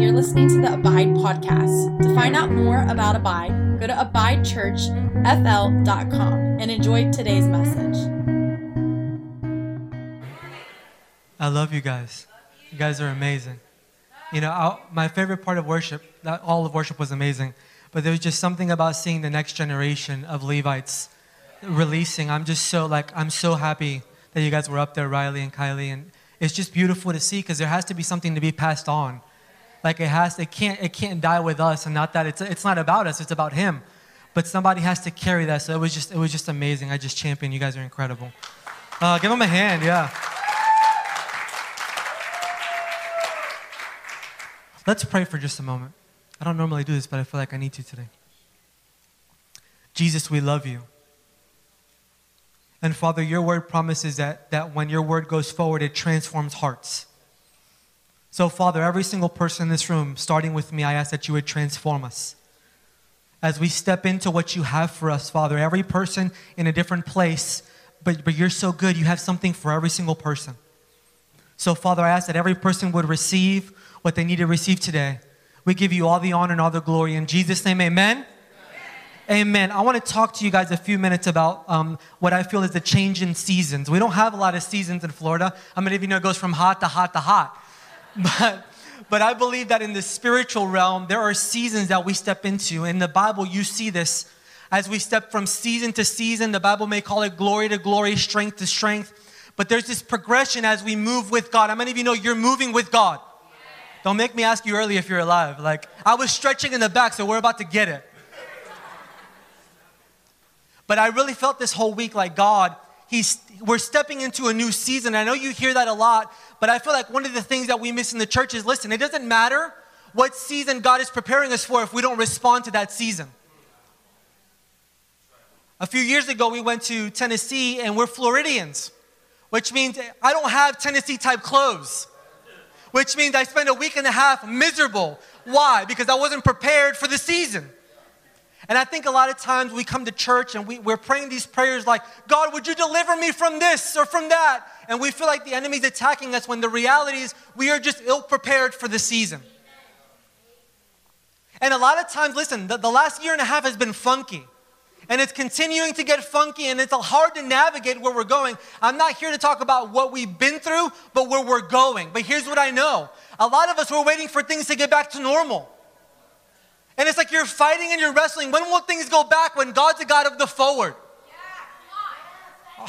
you're listening to the Abide podcast. To find out more about Abide, go to abidechurchfl.com and enjoy today's message. I love you guys. You guys are amazing. You know, I, my favorite part of worship, not all of worship was amazing, but there was just something about seeing the next generation of Levites releasing. I'm just so like, I'm so happy that you guys were up there, Riley and Kylie, and it's just beautiful to see because there has to be something to be passed on. Like it has, it can't, it can't die with us, and not that it's, it's not about us, it's about Him. But somebody has to carry that. So it was just, it was just amazing. I just champion. You guys are incredible. Uh, give them a hand, yeah. Let's pray for just a moment. I don't normally do this, but I feel like I need to today. Jesus, we love you. And Father, your word promises that, that when your word goes forward, it transforms hearts. So, Father, every single person in this room, starting with me, I ask that you would transform us. As we step into what you have for us, Father, every person in a different place, but, but you're so good, you have something for every single person. So, Father, I ask that every person would receive what they need to receive today. We give you all the honor and all the glory. In Jesus' name, amen. Amen. I want to talk to you guys a few minutes about um, what I feel is the change in seasons. We don't have a lot of seasons in Florida. How many of you know it goes from hot to hot to hot? But, but I believe that in the spiritual realm, there are seasons that we step into. In the Bible, you see this as we step from season to season. The Bible may call it glory to glory, strength to strength. But there's this progression as we move with God. How many of you know you're moving with God? Don't make me ask you early if you're alive. Like, I was stretching in the back, so we're about to get it. But I really felt this whole week like God, he's, we're stepping into a new season. I know you hear that a lot, but I feel like one of the things that we miss in the church is listen, it doesn't matter what season God is preparing us for if we don't respond to that season. A few years ago, we went to Tennessee and we're Floridians, which means I don't have Tennessee type clothes, which means I spent a week and a half miserable. Why? Because I wasn't prepared for the season. And I think a lot of times we come to church and we, we're praying these prayers like, God, would you deliver me from this or from that? And we feel like the enemy's attacking us when the reality is we are just ill prepared for the season. And a lot of times, listen, the, the last year and a half has been funky. And it's continuing to get funky and it's hard to navigate where we're going. I'm not here to talk about what we've been through, but where we're going. But here's what I know a lot of us were waiting for things to get back to normal. And it's like you're fighting and you're wrestling. When will things go back when God's a God of the forward?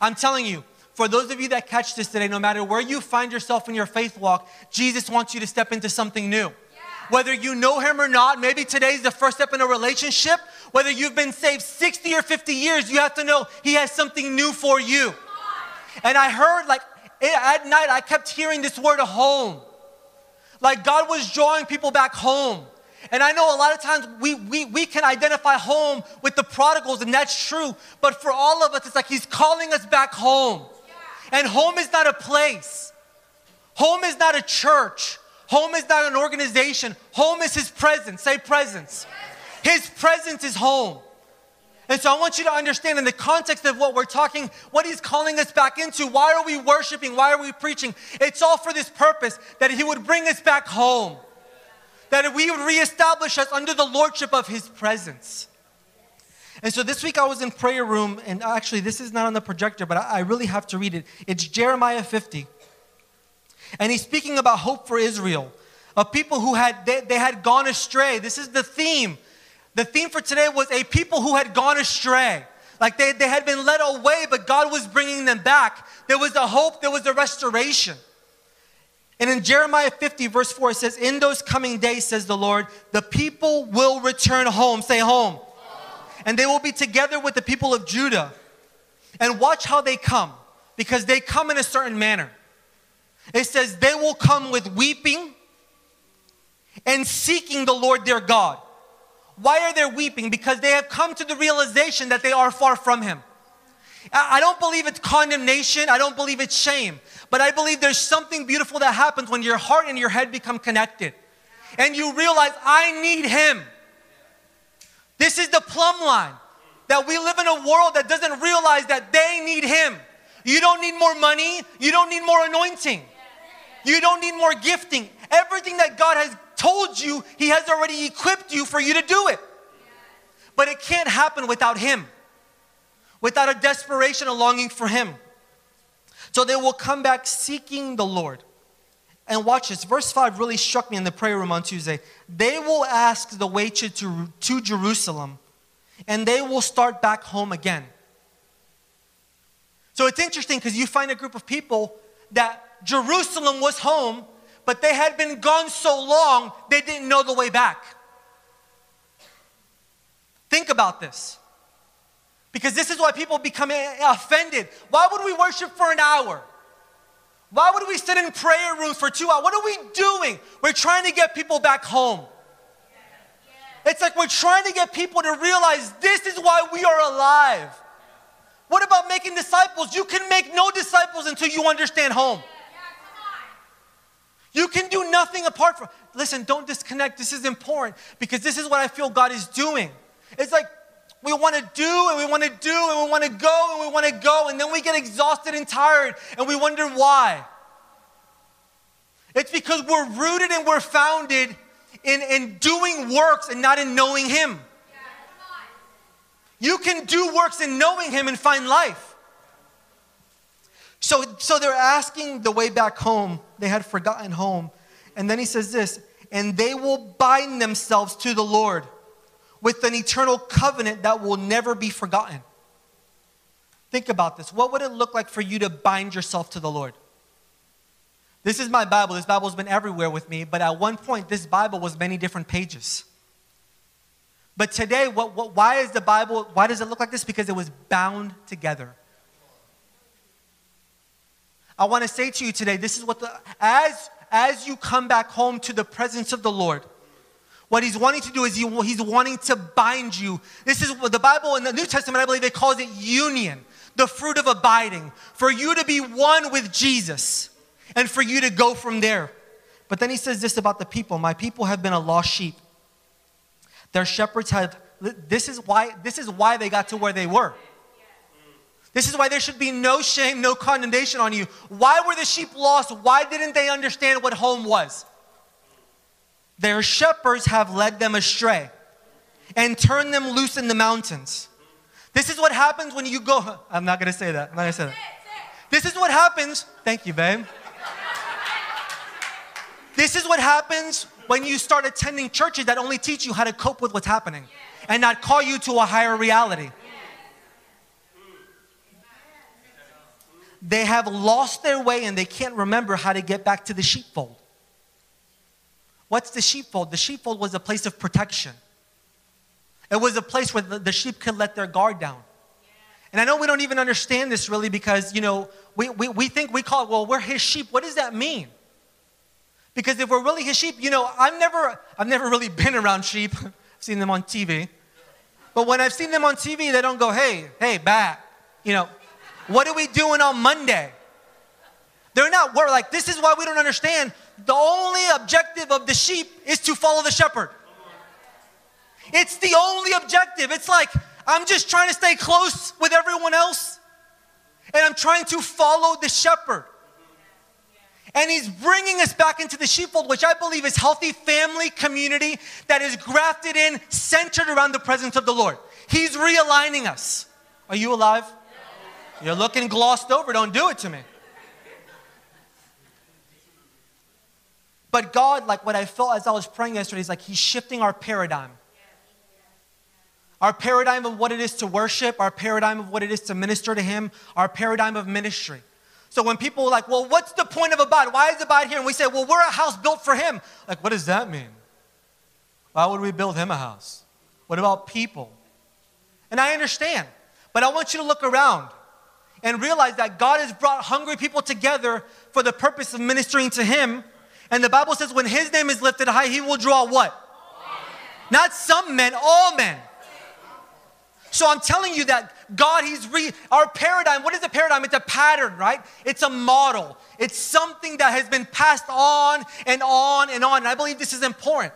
I'm telling you, for those of you that catch this today, no matter where you find yourself in your faith walk, Jesus wants you to step into something new. Whether you know him or not, maybe today's the first step in a relationship. Whether you've been saved 60 or 50 years, you have to know he has something new for you. And I heard, like, at night, I kept hearing this word home. Like God was drawing people back home. And I know a lot of times we, we, we can identify home with the prodigals, and that's true. But for all of us, it's like He's calling us back home. And home is not a place, home is not a church, home is not an organization. Home is His presence. Say presence. His presence is home. And so I want you to understand in the context of what we're talking, what he's calling us back into, why are we worshiping? Why are we preaching? It's all for this purpose that he would bring us back home that we would reestablish us under the lordship of his presence. And so this week I was in prayer room, and actually this is not on the projector, but I, really have to read it. It's Jeremiah 50. And he's speaking about hope for Israel, of people who had they, they had gone astray. This is the theme. The theme for today was a people who had gone astray. Like they, they had been led away, but God was bringing them back. There was a hope, there was a restoration. And in Jeremiah 50, verse 4, it says, In those coming days, says the Lord, the people will return home. Say home. home. And they will be together with the people of Judah. And watch how they come, because they come in a certain manner. It says, They will come with weeping and seeking the Lord their God. Why are they weeping? Because they have come to the realization that they are far from Him. I don't believe it's condemnation. I don't believe it's shame. But I believe there's something beautiful that happens when your heart and your head become connected. And you realize, I need Him. This is the plumb line. That we live in a world that doesn't realize that they need Him. You don't need more money. You don't need more anointing. You don't need more gifting. Everything that God has told you, He has already equipped you for you to do it. But it can't happen without Him, without a desperation, a longing for Him. So they will come back seeking the Lord. And watch this. Verse 5 really struck me in the prayer room on Tuesday. They will ask the way to, to, to Jerusalem, and they will start back home again. So it's interesting because you find a group of people that Jerusalem was home, but they had been gone so long they didn't know the way back. Think about this. Because this is why people become offended. Why would we worship for an hour? Why would we sit in prayer rooms for two hours? What are we doing? We're trying to get people back home. It's like we're trying to get people to realize this is why we are alive. What about making disciples? You can make no disciples until you understand home. You can do nothing apart from. Listen, don't disconnect. This is important because this is what I feel God is doing. It's like we want to do and we want to do and we want to go and we want to go, and then we get exhausted and tired and we wonder why. It's because we're rooted and we're founded in, in doing works and not in knowing Him. You can do works in knowing Him and find life. So, so they're asking the way back home. They had forgotten home. And then he says this, and they will bind themselves to the Lord with an eternal covenant that will never be forgotten. Think about this. What would it look like for you to bind yourself to the Lord? This is my Bible. This Bible's been everywhere with me, but at one point, this Bible was many different pages. But today, what, what, why is the Bible, why does it look like this? Because it was bound together. I want to say to you today, this is what the, as, as you come back home to the presence of the Lord, what he's wanting to do is he, he's wanting to bind you. This is what the Bible in the New Testament, I believe it calls it union, the fruit of abiding, for you to be one with Jesus and for you to go from there. But then he says this about the people My people have been a lost sheep. Their shepherds have, this is why, this is why they got to where they were. This is why there should be no shame, no condemnation on you. Why were the sheep lost? Why didn't they understand what home was? Their shepherds have led them astray and turned them loose in the mountains. This is what happens when you go. I'm not going to say that. I'm not going to say that. This is what happens. Thank you, babe. This is what happens when you start attending churches that only teach you how to cope with what's happening and not call you to a higher reality. They have lost their way and they can't remember how to get back to the sheepfold. What's the sheepfold? The sheepfold was a place of protection. It was a place where the, sheep could let their guard down. And I know we don't even understand this really because, you know, we, we, we think we call well, we're his sheep. What does that mean? Because if we're really his sheep, you know, I've never, I've never really been around sheep. I've seen them on TV. But when I've seen them on TV, they don't go, hey, hey, back. You know, what are we doing on Monday? They're not, we're like, this is why we don't understand the only objective of the sheep is to follow the shepherd. It's the only objective. It's like, I'm just trying to stay close with everyone else, and I'm trying to follow the shepherd. And he's bringing us back into the sheepfold, which I believe is healthy family community that is grafted in, centered around the presence of the Lord. He's realigning us. Are you alive? You're looking glossed over. Don't do it to me. But God, like what I felt as I was praying yesterday, is like He's shifting our paradigm. Our paradigm of what it is to worship, our paradigm of what it is to minister to Him, our paradigm of ministry. So when people are like, well, what's the point of abide? Why is abide here? And we say, well, we're a house built for Him. Like, what does that mean? Why would we build Him a house? What about people? And I understand, but I want you to look around and realize that God has brought hungry people together for the purpose of ministering to Him and the Bible says, when his name is lifted high, he will draw what? Not some men, all men. So I'm telling you that God, He's re, our paradigm. What is a paradigm? It's a pattern, right? It's a model. It's something that has been passed on and on and on. And I believe this is important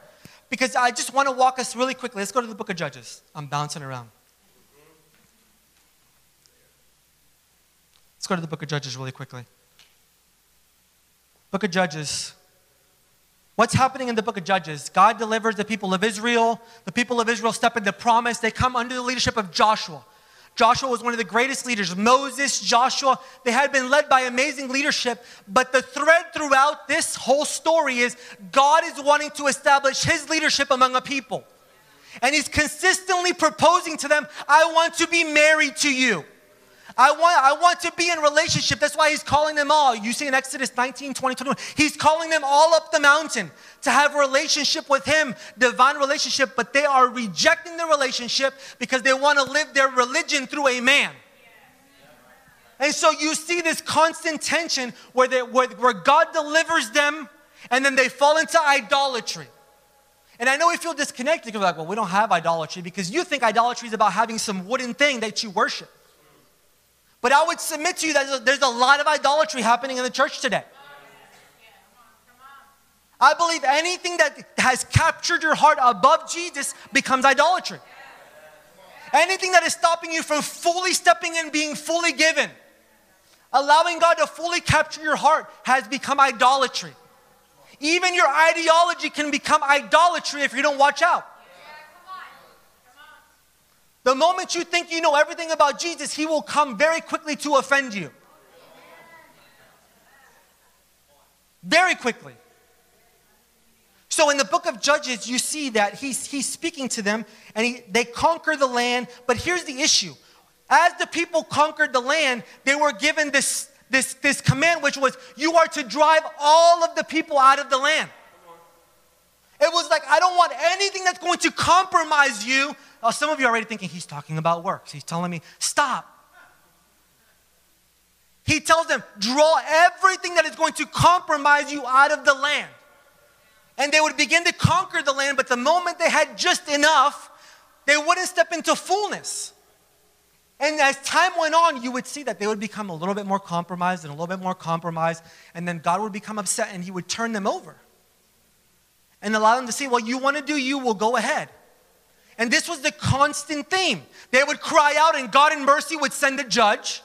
because I just want to walk us really quickly. Let's go to the book of Judges. I'm bouncing around. Let's go to the book of Judges really quickly. Book of Judges What's happening in the book of Judges? God delivers the people of Israel. The people of Israel step into promise. They come under the leadership of Joshua. Joshua was one of the greatest leaders. Moses, Joshua, they had been led by amazing leadership. But the thread throughout this whole story is God is wanting to establish his leadership among a people. And he's consistently proposing to them, I want to be married to you. I want, I want to be in relationship. That's why he's calling them all. You see in Exodus 19, 20, 21, he's calling them all up the mountain to have a relationship with him, divine relationship, but they are rejecting the relationship because they want to live their religion through a man. And so you see this constant tension where, they, where, where God delivers them and then they fall into idolatry. And I know we feel disconnected. because we're like, well, we don't have idolatry because you think idolatry is about having some wooden thing that you worship. But I would submit to you that there's a lot of idolatry happening in the church today. I believe anything that has captured your heart above Jesus becomes idolatry. Anything that is stopping you from fully stepping in, being fully given, allowing God to fully capture your heart has become idolatry. Even your ideology can become idolatry if you don't watch out. The moment you think you know everything about Jesus, he will come very quickly to offend you. Very quickly. So in the book of Judges, you see that he's, he's speaking to them and he, they conquer the land. But here's the issue as the people conquered the land, they were given this, this, this command, which was, You are to drive all of the people out of the land. It was like, I don't want anything that's going to compromise you Oh, some of you are already thinking he's talking about works. He's telling me, stop. He tells them, draw everything that is going to compromise you out of the land. And they would begin to conquer the land, but the moment they had just enough, they wouldn't step into fullness. And as time went on, you would see that they would become a little bit more compromised and a little bit more compromised, and then God would become upset and He would turn them over and allow them to see, well, you want to do you, will go ahead. And this was the constant theme. They would cry out, and God in mercy would send a judge,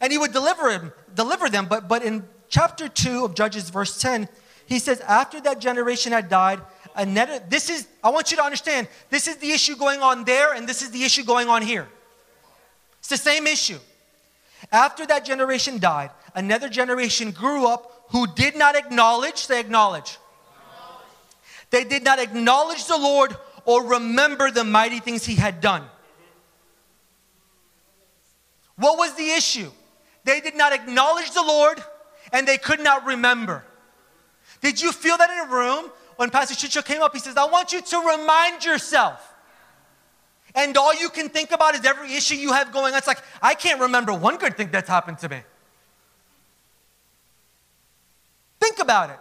and he would deliver him, deliver them. But, but in chapter 2 of Judges, verse 10, he says, After that generation had died, another, this is, I want you to understand, this is the issue going on there, and this is the issue going on here. It's the same issue. After that generation died, another generation grew up who did not acknowledge, they acknowledge. They did not acknowledge the Lord or remember the mighty things he had done. What was the issue? They did not acknowledge the Lord and they could not remember. Did you feel that in a room when Pastor Chicho came up? He says, I want you to remind yourself. And all you can think about is every issue you have going on. It's like, I can't remember one good thing that's happened to me. Think about it.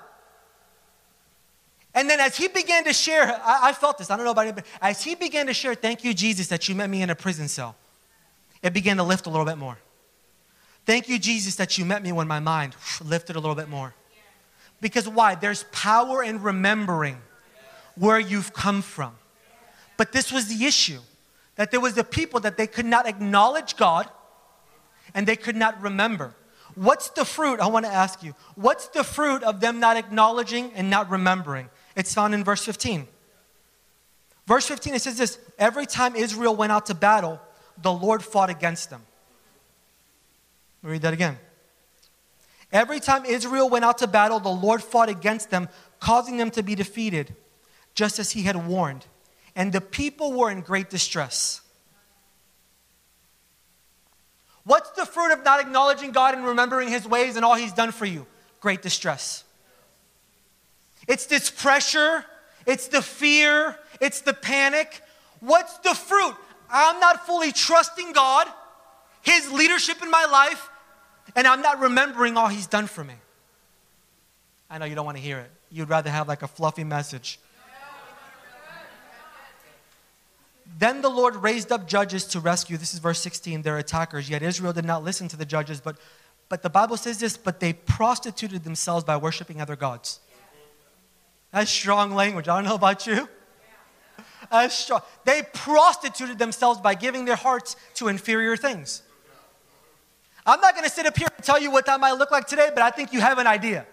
And then as he began to share, I, I felt this, I don't know about anybody, as he began to share, thank you, Jesus, that you met me in a prison cell, it began to lift a little bit more. Thank you, Jesus, that you met me when my mind lifted a little bit more. Because why? There's power in remembering where you've come from. But this was the issue that there was the people that they could not acknowledge God and they could not remember. What's the fruit? I want to ask you. What's the fruit of them not acknowledging and not remembering? It's found in verse 15. Verse 15, it says this Every time Israel went out to battle, the Lord fought against them. read that again. Every time Israel went out to battle, the Lord fought against them, causing them to be defeated, just as he had warned. And the people were in great distress. What's the fruit of not acknowledging God and remembering his ways and all he's done for you? Great distress. It's this pressure, it's the fear, it's the panic. What's the fruit? I'm not fully trusting God, His leadership in my life, and I'm not remembering all He's done for me. I know you don't want to hear it. You'd rather have like a fluffy message. Then the Lord raised up judges to rescue, this is verse 16, their attackers. Yet Israel did not listen to the judges, but, but the Bible says this, but they prostituted themselves by worshiping other gods. That's strong language. I don't know about you. That's strong. They prostituted themselves by giving their hearts to inferior things. I'm not going to sit up here and tell you what that might look like today, but I think you have an idea.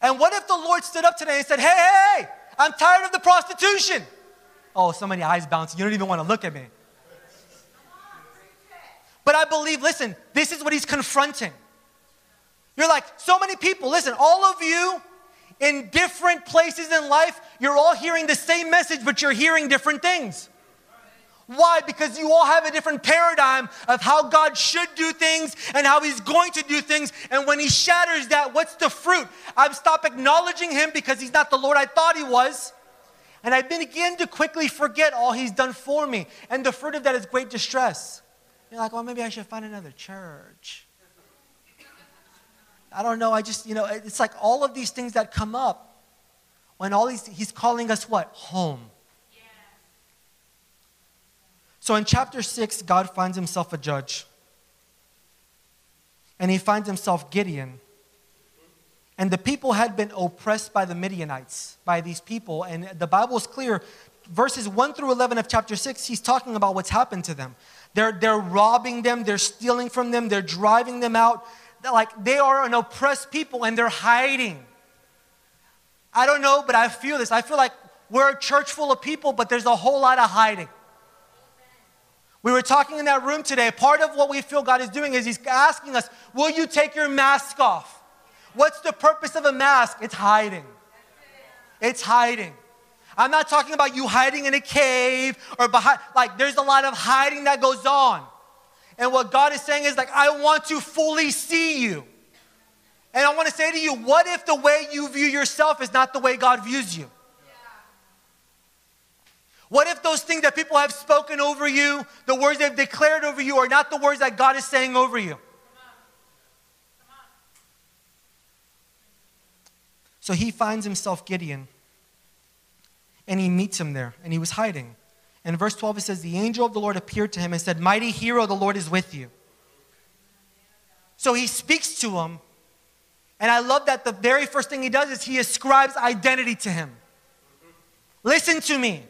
And what if the Lord stood up today and said, Hey, hey, hey, I'm tired of the prostitution? Oh, so many eyes bouncing. You don't even want to look at me. But I believe, listen, this is what he's confronting. You're like, so many people, listen, all of you in different places in life, you're all hearing the same message, but you're hearing different things. Why? Because you all have a different paradigm of how God should do things and how He's going to do things. And when He shatters that, what's the fruit? I've stopped acknowledging Him because He's not the Lord I thought He was. And I begin to quickly forget all He's done for me. And the fruit of that is great distress. You're like, well, maybe I should find another church. I don't know. I just, you know, it's like all of these things that come up when all these, He's calling us what? Home. So in chapter 6, God finds himself a judge. And he finds himself Gideon. And the people had been oppressed by the Midianites, by these people. And the Bible is clear. Verses 1 through 11 of chapter 6, he's talking about what's happened to them. They're, they're robbing them, they're stealing from them, they're driving them out. Like they are an oppressed people and they're hiding. I don't know, but I feel this. I feel like we're a church full of people, but there's a whole lot of hiding. We were talking in that room today. Part of what we feel God is doing is He's asking us, Will you take your mask off? What's the purpose of a mask? It's hiding. It's hiding. I'm not talking about you hiding in a cave or behind, like, there's a lot of hiding that goes on. And what God is saying is, like, I want to fully see you. And I want to say to you, what if the way you view yourself is not the way God views you? What if those things that people have spoken over you, the words they've declared over you, are not the words that God is saying over you? So he finds himself Gideon and he meets him there and he was hiding. In verse 12 it says, The angel of the Lord appeared to him and said, Mighty hero, the Lord is with you. So he speaks to him. And I love that the very first thing he does is he ascribes identity to him. Listen to me.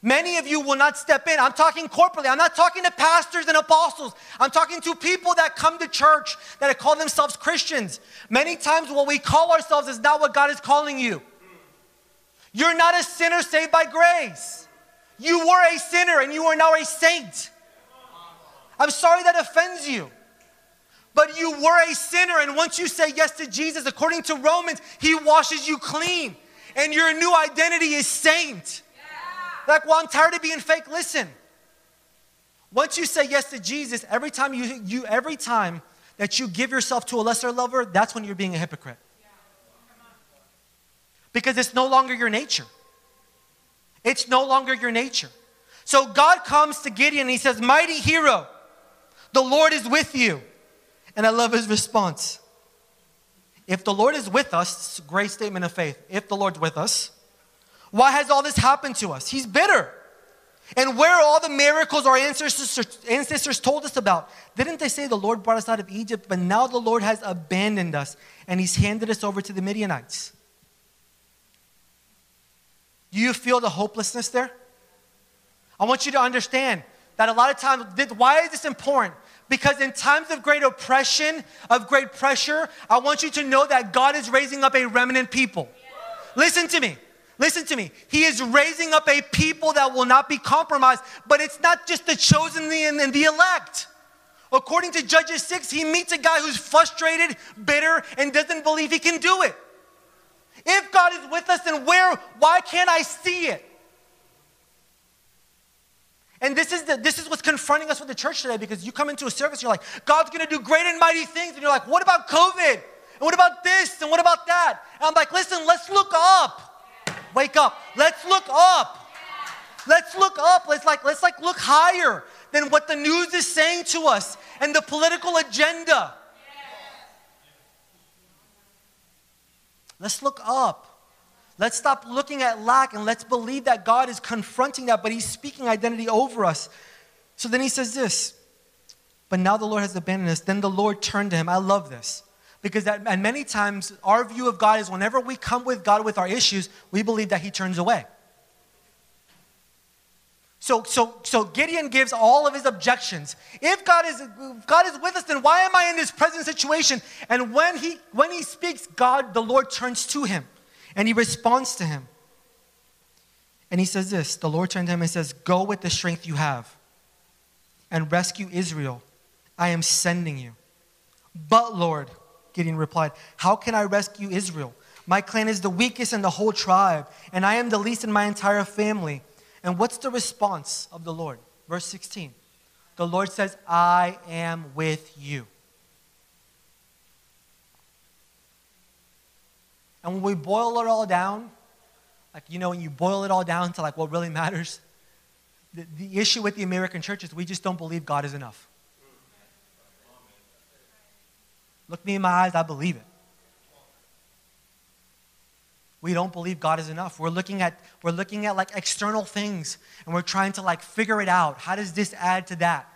Many of you will not step in. I'm talking corporately. I'm not talking to pastors and apostles. I'm talking to people that come to church that call themselves Christians. Many times, what we call ourselves is not what God is calling you. You're not a sinner saved by grace. You were a sinner and you are now a saint. I'm sorry that offends you. But you were a sinner, and once you say yes to Jesus, according to Romans, He washes you clean, and your new identity is saint. Like, well, I'm tired of being fake. Listen. Once you say yes to Jesus, every time you, you every time that you give yourself to a lesser lover, that's when you're being a hypocrite. Because it's no longer your nature. It's no longer your nature. So God comes to Gideon and he says, Mighty hero, the Lord is with you. And I love his response. If the Lord is with us, great statement of faith. If the Lord's with us, why has all this happened to us? He's bitter. And where are all the miracles our ancestors, ancestors told us about? Didn't they say the Lord brought us out of Egypt, but now the Lord has abandoned us and he's handed us over to the Midianites? Do you feel the hopelessness there? I want you to understand that a lot of times, why is this important? Because in times of great oppression, of great pressure, I want you to know that God is raising up a remnant people. Listen to me. Listen to me. He is raising up a people that will not be compromised, but it's not just the chosen and the elect. According to Judges 6, he meets a guy who's frustrated, bitter, and doesn't believe he can do it. If God is with us, then where, why can't I see it? And this is, the, this is what's confronting us with the church today because you come into a service, you're like, God's gonna do great and mighty things. And you're like, what about COVID? And what about this? And what about that? And I'm like, listen, let's look up. Wake up. Let's look up. Let's look up. Let's like let's like look higher than what the news is saying to us and the political agenda. Let's look up. Let's stop looking at lack and let's believe that God is confronting that, but He's speaking identity over us. So then He says this, but now the Lord has abandoned us. Then the Lord turned to him. I love this. Because that, and many times our view of God is whenever we come with God with our issues, we believe that He turns away. So, so, so Gideon gives all of his objections. If God is if God is with us, then why am I in this present situation? And when he when he speaks, God, the Lord turns to him and he responds to him. And he says this the Lord turned to him and says, Go with the strength you have and rescue Israel. I am sending you. But, Lord, Gideon replied, How can I rescue Israel? My clan is the weakest in the whole tribe, and I am the least in my entire family. And what's the response of the Lord? Verse 16. The Lord says, I am with you. And when we boil it all down, like, you know, when you boil it all down to like what really matters, the, the issue with the American church is we just don't believe God is enough. Look me in my eyes, I believe it. We don't believe God is enough. We're looking at we're looking at like external things and we're trying to like figure it out. How does this add to that?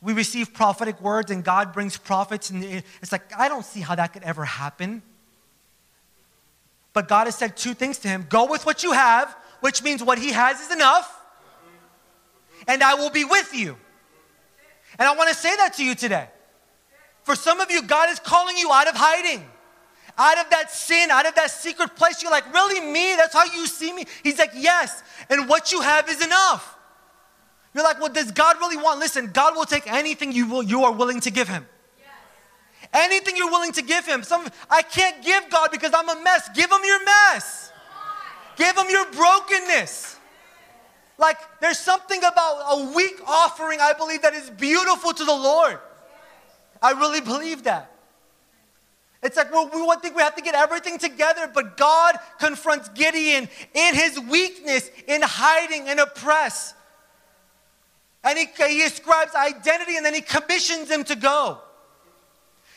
We receive prophetic words and God brings prophets and it's like I don't see how that could ever happen. But God has said two things to him. Go with what you have, which means what he has is enough. And I will be with you. And I want to say that to you today. For some of you, God is calling you out of hiding, out of that sin, out of that secret place. You're like, really, me? That's how you see me? He's like, yes. And what you have is enough. You're like, well, does God really want? Listen, God will take anything you, will, you are willing to give Him. Yes. Anything you're willing to give Him. Some, I can't give God because I'm a mess. Give Him your mess. Give Him your brokenness. Like, there's something about a weak offering, I believe, that is beautiful to the Lord. I really believe that. It's like well, we think we have to get everything together, but God confronts Gideon in his weakness, in hiding, in oppress. And he, he ascribes identity and then he commissions him to go.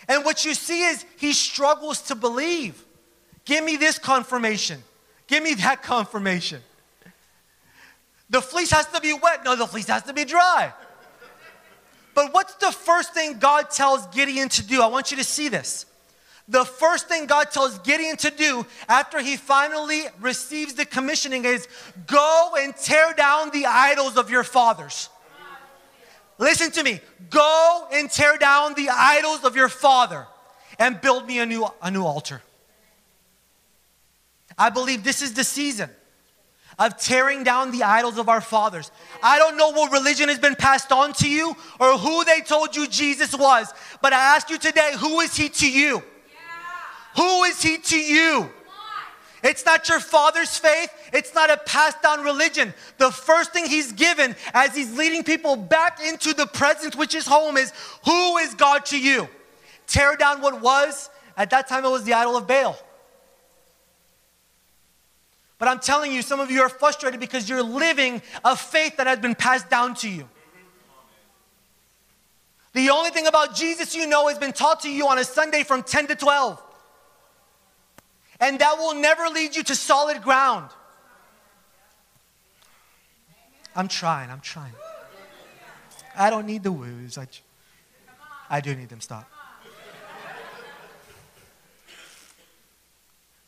And what you see is he struggles to believe. Give me this confirmation. Give me that confirmation. The fleece has to be wet. No, the fleece has to be dry. But what's the first thing God tells Gideon to do? I want you to see this. The first thing God tells Gideon to do after he finally receives the commissioning is go and tear down the idols of your fathers. Listen to me. Go and tear down the idols of your father and build me a new, a new altar. I believe this is the season of tearing down the idols of our fathers. I don't know what religion has been passed on to you or who they told you Jesus was, but I ask you today, who is he to you? Who is he to you? It's not your father's faith. It's not a passed down religion. The first thing he's given as he's leading people back into the presence, which is home, is who is God to you? Tear down what was. At that time, it was the idol of Baal. But I'm telling you, some of you are frustrated because you're living a faith that has been passed down to you. The only thing about Jesus you know has been taught to you on a Sunday from 10 to 12. And that will never lead you to solid ground. I'm trying, I'm trying. I don't need the woos. I, I do need them. Stop.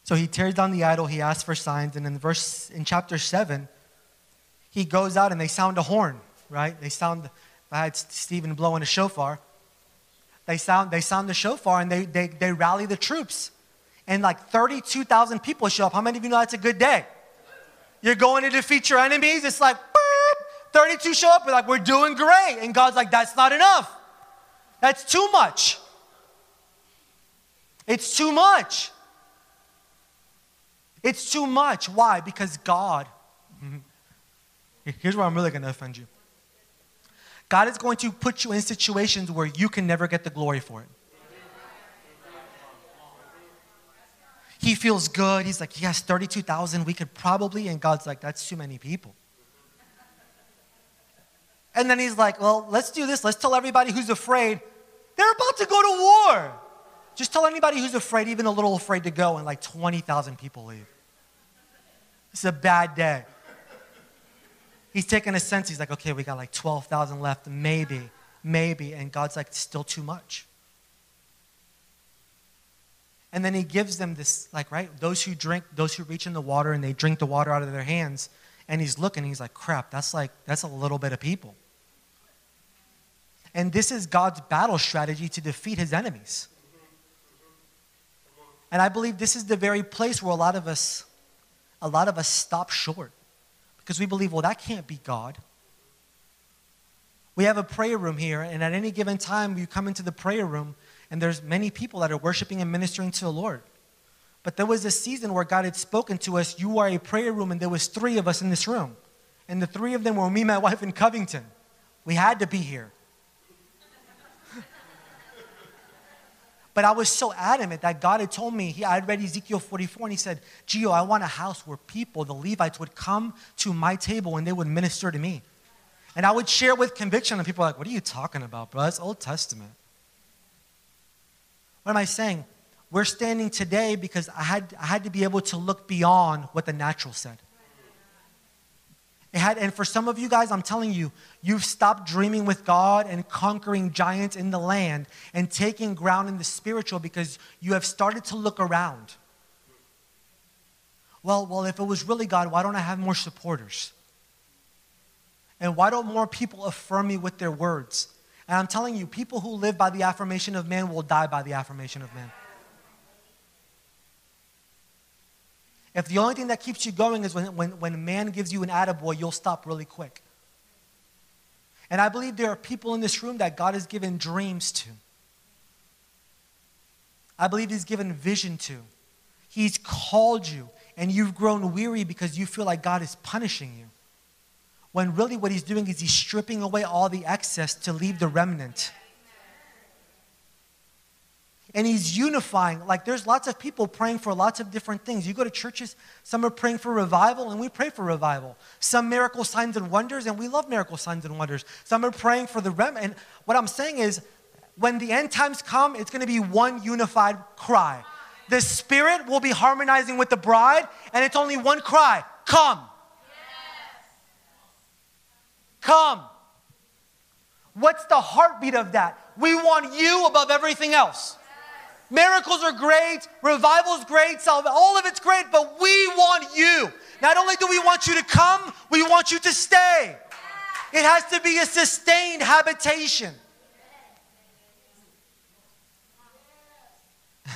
So he tears down the idol, he asks for signs, and in verse in chapter 7, he goes out and they sound a horn, right? They sound I had Stephen blowing a shofar. They sound they sound the shofar and they they, they rally the troops. And like 32,000 people show up. How many of you know that's a good day? You're going to defeat your enemies. It's like, boop, 32 show up. We're like, we're doing great. And God's like, that's not enough. That's too much. It's too much. It's too much. Why? Because God, here's where I'm really going to offend you. God is going to put you in situations where you can never get the glory for it. He feels good. He's like, yes, 32,000, we could probably, and God's like, that's too many people. And then he's like, well, let's do this. Let's tell everybody who's afraid they're about to go to war. Just tell anybody who's afraid, even a little afraid to go, and like 20,000 people leave. It's a bad day. He's taking a sense. He's like, okay, we got like 12,000 left, maybe, maybe. And God's like, still too much. And then he gives them this, like, right? Those who drink, those who reach in the water and they drink the water out of their hands, And he's looking, he's like, crap, that's like, that's a little bit of people. And this is God's battle strategy to defeat his enemies. And I believe this is the very place where a lot of us, a lot of us stop short. Because we believe, well, that can't be God. We have a prayer room here, and at any given time, you come into the prayer room, and there's many people that are worshiping and ministering to the Lord. But there was a season where God had spoken to us, you are a prayer room, and there was three of us in this room. And the three of them were me, my wife, and Covington. We had to be here. but I was so adamant that God had told me, he, I read Ezekiel 44, and he said, Gio, I want a house where people, the Levites, would come to my table and they would minister to me. And I would share with conviction, and people are like, What are you talking about, bro? That's Old Testament. What am I saying? We're standing today because I had, I had to be able to look beyond what the natural said. It had, and for some of you guys, I'm telling you, you've stopped dreaming with God and conquering giants in the land and taking ground in the spiritual because you have started to look around. Well, well, if it was really God, why don't I have more supporters? And why don't more people affirm me with their words? And I'm telling you, people who live by the affirmation of man will die by the affirmation of man. If the only thing that keeps you going is when, when, when man gives you an attaboy, you'll stop really quick. And I believe there are people in this room that God has given dreams to. I believe He's given vision to. He's called you, and you've grown weary because you feel like God is punishing you when really what he's doing is he's stripping away all the excess to leave the remnant. And he's unifying. Like there's lots of people praying for lots of different things. You go to churches, some are praying for revival, and we pray for revival. Some miracle signs and wonders, and we love miracle signs and wonders. Some are praying for the remnant. And what I'm saying is, when the end times come, it's going to be one unified cry. The Spirit will be harmonizing with the bride, and it's only one cry come. Come. What's the heartbeat of that? We want you above everything else. Miracles are great, revival's great, all of it's great, but we want you. Not only do we want you to come, we want you to stay. It has to be a sustained habitation.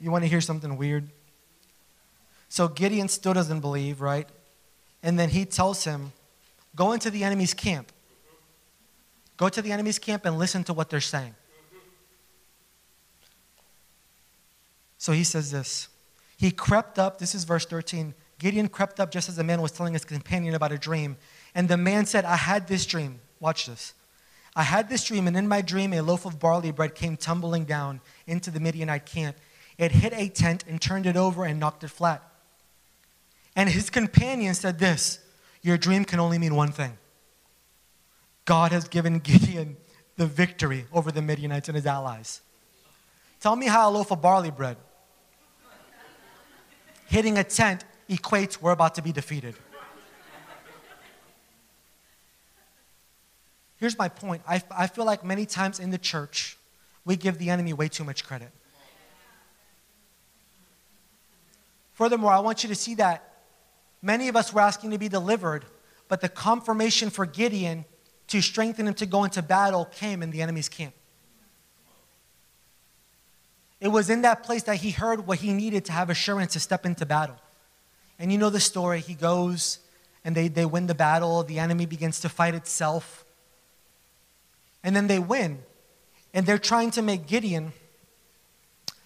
you want to hear something weird? So Gideon still doesn't believe, right? And then he tells him, Go into the enemy's camp. Go to the enemy's camp and listen to what they're saying. So he says this He crept up, this is verse 13. Gideon crept up just as the man was telling his companion about a dream. And the man said, I had this dream. Watch this. I had this dream, and in my dream, a loaf of barley bread came tumbling down into the Midianite camp. It hit a tent and turned it over and knocked it flat. And his companion said this your dream can only mean one thing God has given Gideon the victory over the Midianites and his allies. Tell me how a loaf of barley bread hitting a tent equates we're about to be defeated. Here's my point. I, I feel like many times in the church, we give the enemy way too much credit. Furthermore, I want you to see that Many of us were asking to be delivered, but the confirmation for Gideon to strengthen him to go into battle came in the enemy's camp. It was in that place that he heard what he needed to have assurance to step into battle. And you know the story. He goes and they, they win the battle. The enemy begins to fight itself. And then they win. And they're trying to make Gideon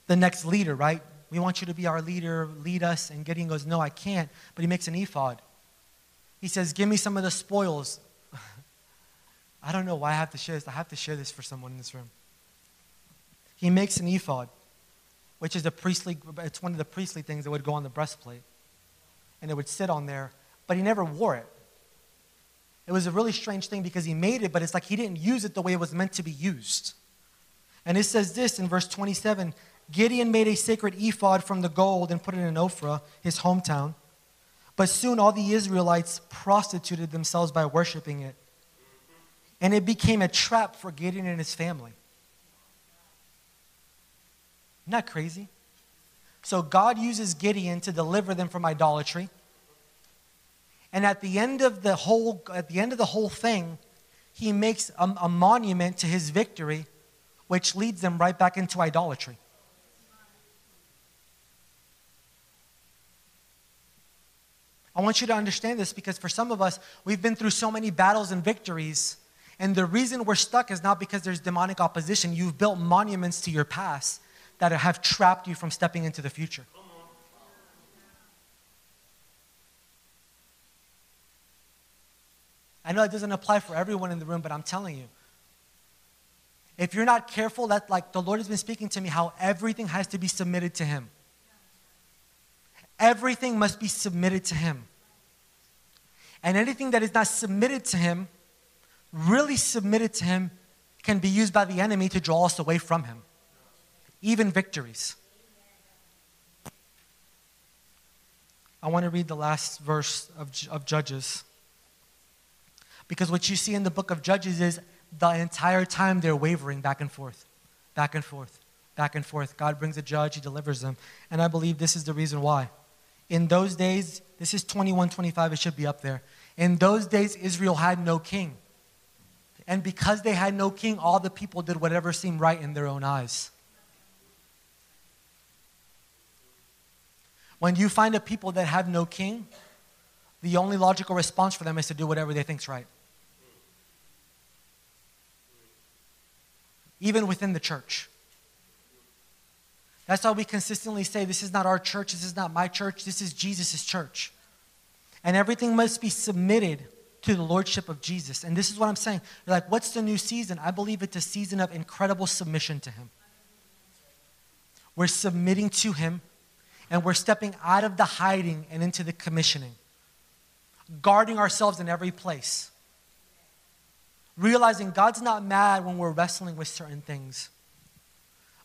the next leader, right? We want you to be our leader, lead us. And Gideon goes, No, I can't. But he makes an ephod. He says, Give me some of the spoils. I don't know why I have to share this. I have to share this for someone in this room. He makes an ephod, which is a priestly, it's one of the priestly things that would go on the breastplate. And it would sit on there, but he never wore it. It was a really strange thing because he made it, but it's like he didn't use it the way it was meant to be used. And it says this in verse 27 Gideon made a sacred ephod from the gold and put it in Ophrah, his hometown. But soon all the Israelites prostituted themselves by worshiping it. And it became a trap for Gideon and his family. That crazy? So God uses Gideon to deliver them from idolatry. And at the end of the whole, at the end of the whole thing, he makes a, a monument to his victory, which leads them right back into idolatry. I want you to understand this because for some of us, we've been through so many battles and victories. And the reason we're stuck is not because there's demonic opposition. You've built monuments to your past that have trapped you from stepping into the future. I know it doesn't apply for everyone in the room, but I'm telling you. If you're not careful, that like the Lord has been speaking to me how everything has to be submitted to Him. Everything must be submitted to Him. And anything that is not submitted to Him, really submitted to Him, can be used by the enemy to draw us away from Him, even victories. I want to read the last verse of, of Judges. Because what you see in the book of Judges is the entire time they're wavering back and forth, back and forth, back and forth. God brings a judge, He delivers them. And I believe this is the reason why. In those days, this is 21 25, it should be up there. In those days, Israel had no king. And because they had no king, all the people did whatever seemed right in their own eyes. When you find a people that have no king, the only logical response for them is to do whatever they think's right. Even within the church. That's why we consistently say this is not our church, this is not my church, this is Jesus' church. And everything must be submitted to the lordship of Jesus. And this is what I'm saying. You're like, what's the new season? I believe it's a season of incredible submission to Him. We're submitting to Him and we're stepping out of the hiding and into the commissioning, guarding ourselves in every place. Realizing God's not mad when we're wrestling with certain things,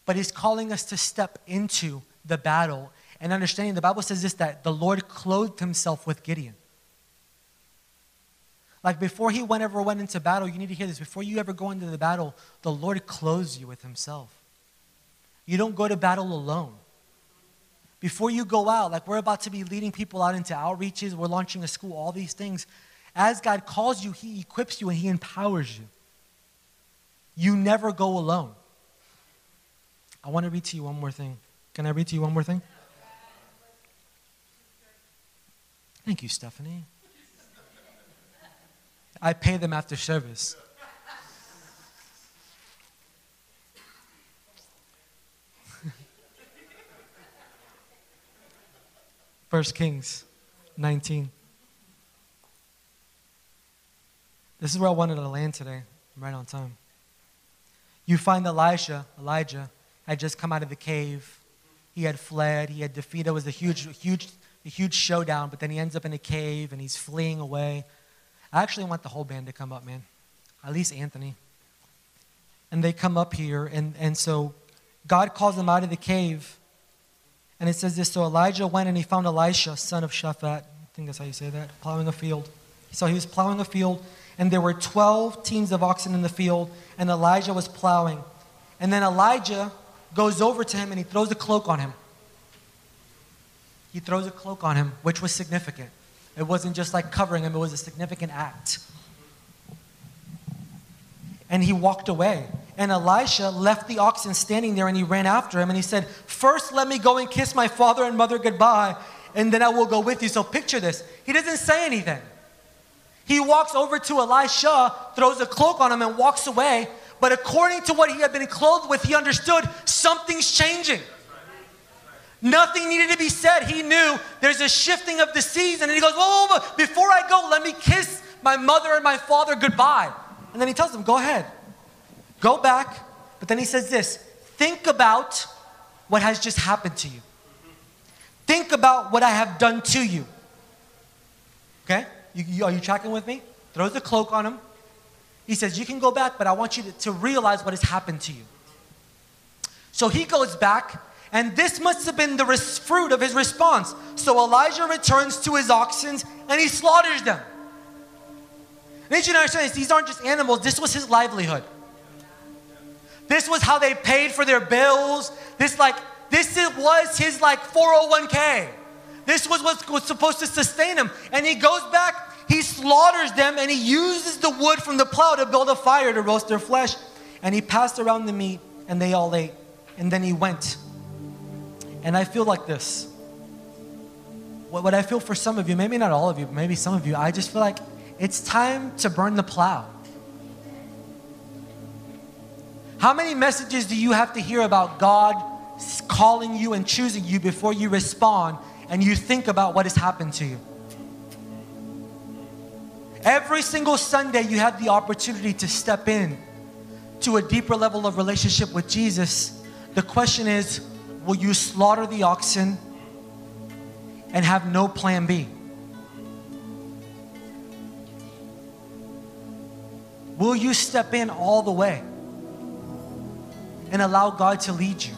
but He's calling us to step into the battle and understanding the Bible says this that the Lord clothed Himself with Gideon. Like before he went, ever went into battle, you need to hear this. Before you ever go into the battle, the Lord clothes you with Himself. You don't go to battle alone before you go out, like we're about to be leading people out into outreaches, we're launching a school, all these things. As God calls you, He equips you and He empowers you. You never go alone. I want to read to you one more thing. Can I read to you one more thing? Thank you, Stephanie. I pay them after service. First Kings 19. This is where I wanted to land today. I'm right on time. You find Elijah, Elijah had just come out of the cave. He had fled. He had defeated. It was a huge, huge, a huge showdown. But then he ends up in a cave and he's fleeing away. I actually want the whole band to come up, man. At least Anthony. And they come up here, and, and so God calls them out of the cave. And it says this So Elijah went and he found Elisha, son of Shaphat. I think that's how you say that, plowing a field. So he was plowing a field, and there were 12 teams of oxen in the field, and Elijah was plowing. And then Elijah goes over to him and he throws a cloak on him. He throws a cloak on him, which was significant. It wasn't just like covering him, it was a significant act. And he walked away. And Elisha left the oxen standing there and he ran after him and he said, First, let me go and kiss my father and mother goodbye, and then I will go with you. So picture this. He doesn't say anything. He walks over to Elisha, throws a cloak on him, and walks away. But according to what he had been clothed with, he understood something's changing. Nothing needed to be said. He knew there's a shifting of the season. And he goes, whoa, whoa, whoa, before I go, let me kiss my mother and my father goodbye. And then he tells them, go ahead. Go back. But then he says this think about what has just happened to you. Think about what I have done to you. Okay? You, you, are you tracking with me? Throws the cloak on him. He says, You can go back, but I want you to, to realize what has happened to you. So he goes back, and this must have been the res- fruit of his response. So Elijah returns to his oxen and he slaughters them. Need you to understand this. These aren't just animals, this was his livelihood. This was how they paid for their bills. This like this was his like 401k. This was what was supposed to sustain him. And he goes back, he slaughters them, and he uses the wood from the plow to build a fire to roast their flesh. And he passed around the meat, and they all ate. And then he went. And I feel like this. What, what I feel for some of you, maybe not all of you, maybe some of you, I just feel like it's time to burn the plow. How many messages do you have to hear about God calling you and choosing you before you respond and you think about what has happened to you? Every single Sunday, you have the opportunity to step in to a deeper level of relationship with Jesus. The question is will you slaughter the oxen and have no plan B? Will you step in all the way and allow God to lead you?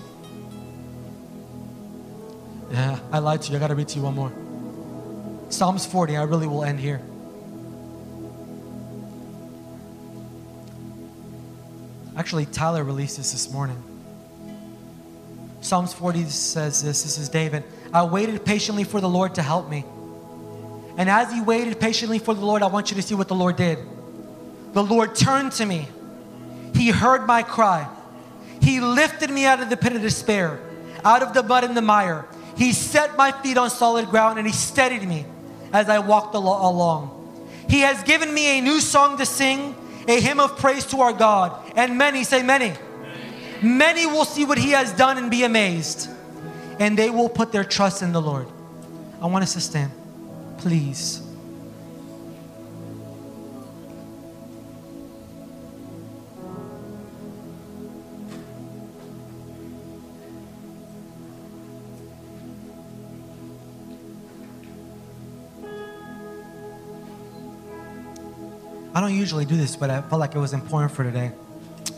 Yeah, I lied to you. I got to read to you one more. Psalms 40, I really will end here. Actually, Tyler released this this morning. Psalms 40 says this this is David. I waited patiently for the Lord to help me. And as he waited patiently for the Lord, I want you to see what the Lord did. The Lord turned to me. He heard my cry. He lifted me out of the pit of despair, out of the mud and the mire. He set my feet on solid ground and He steadied me as I walked al- along. He has given me a new song to sing, a hymn of praise to our God. And many, say many, many will see what He has done and be amazed. And they will put their trust in the Lord. I want us to stand, please. I don't usually do this, but I felt like it was important for today.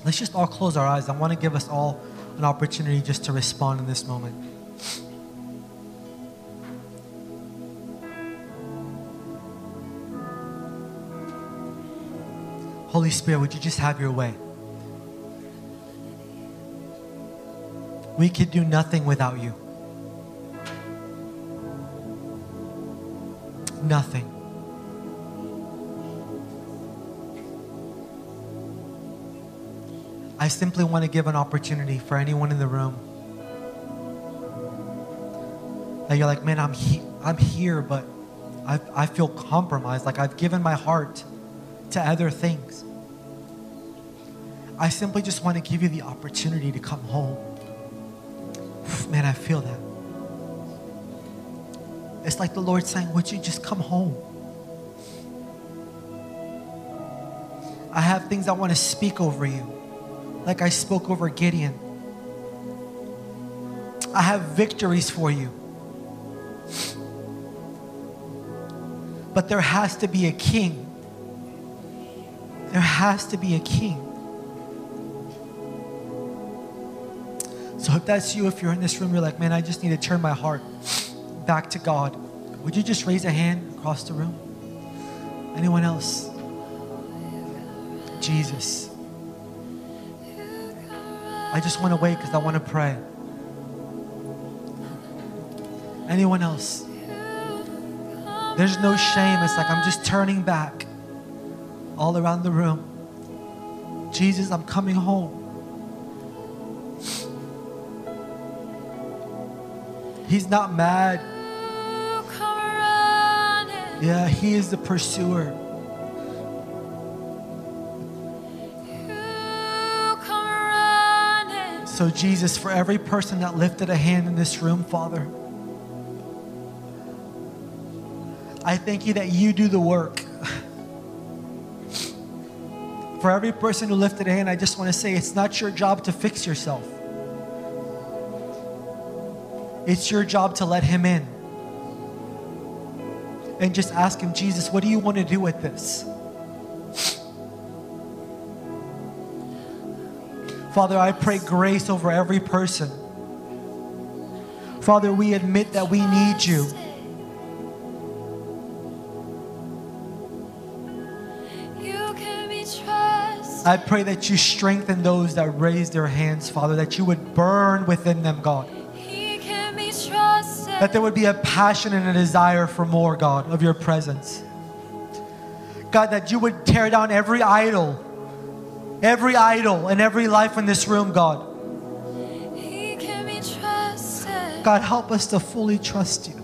Let's just all close our eyes. I want to give us all an opportunity just to respond in this moment. Holy Spirit, would you just have your way? We could do nothing without you. Nothing. I simply want to give an opportunity for anyone in the room that you're like, man, I'm, he- I'm here, but I, I feel compromised. Like I've given my heart to other things. I simply just want to give you the opportunity to come home. Man, I feel that. It's like the Lord saying, Would you just come home? I have things I want to speak over you, like I spoke over Gideon. I have victories for you. But there has to be a king. There has to be a king. So if that's you, if you're in this room, you're like, man, I just need to turn my heart back to God. Would you just raise a hand across the room? Anyone else? Jesus. I just want to wait because I want to pray. Anyone else? There's no shame. It's like I'm just turning back all around the room. Jesus, I'm coming home. He's not mad. Yeah, He is the pursuer. So, Jesus, for every person that lifted a hand in this room, Father, I thank you that you do the work. For every person who lifted a hand, I just want to say it's not your job to fix yourself. It's your job to let Him in. And just ask Him, Jesus, what do you want to do with this? Father, I pray grace over every person. Father, we admit that we need you. You can be trusted. I pray that you strengthen those that raise their hands, Father, that you would burn within them, God. He can be trusted. That there would be a passion and a desire for more, God, of your presence. God, that you would tear down every idol, every idol and every life in this room, God. He can be trusted. God, help us to fully trust you.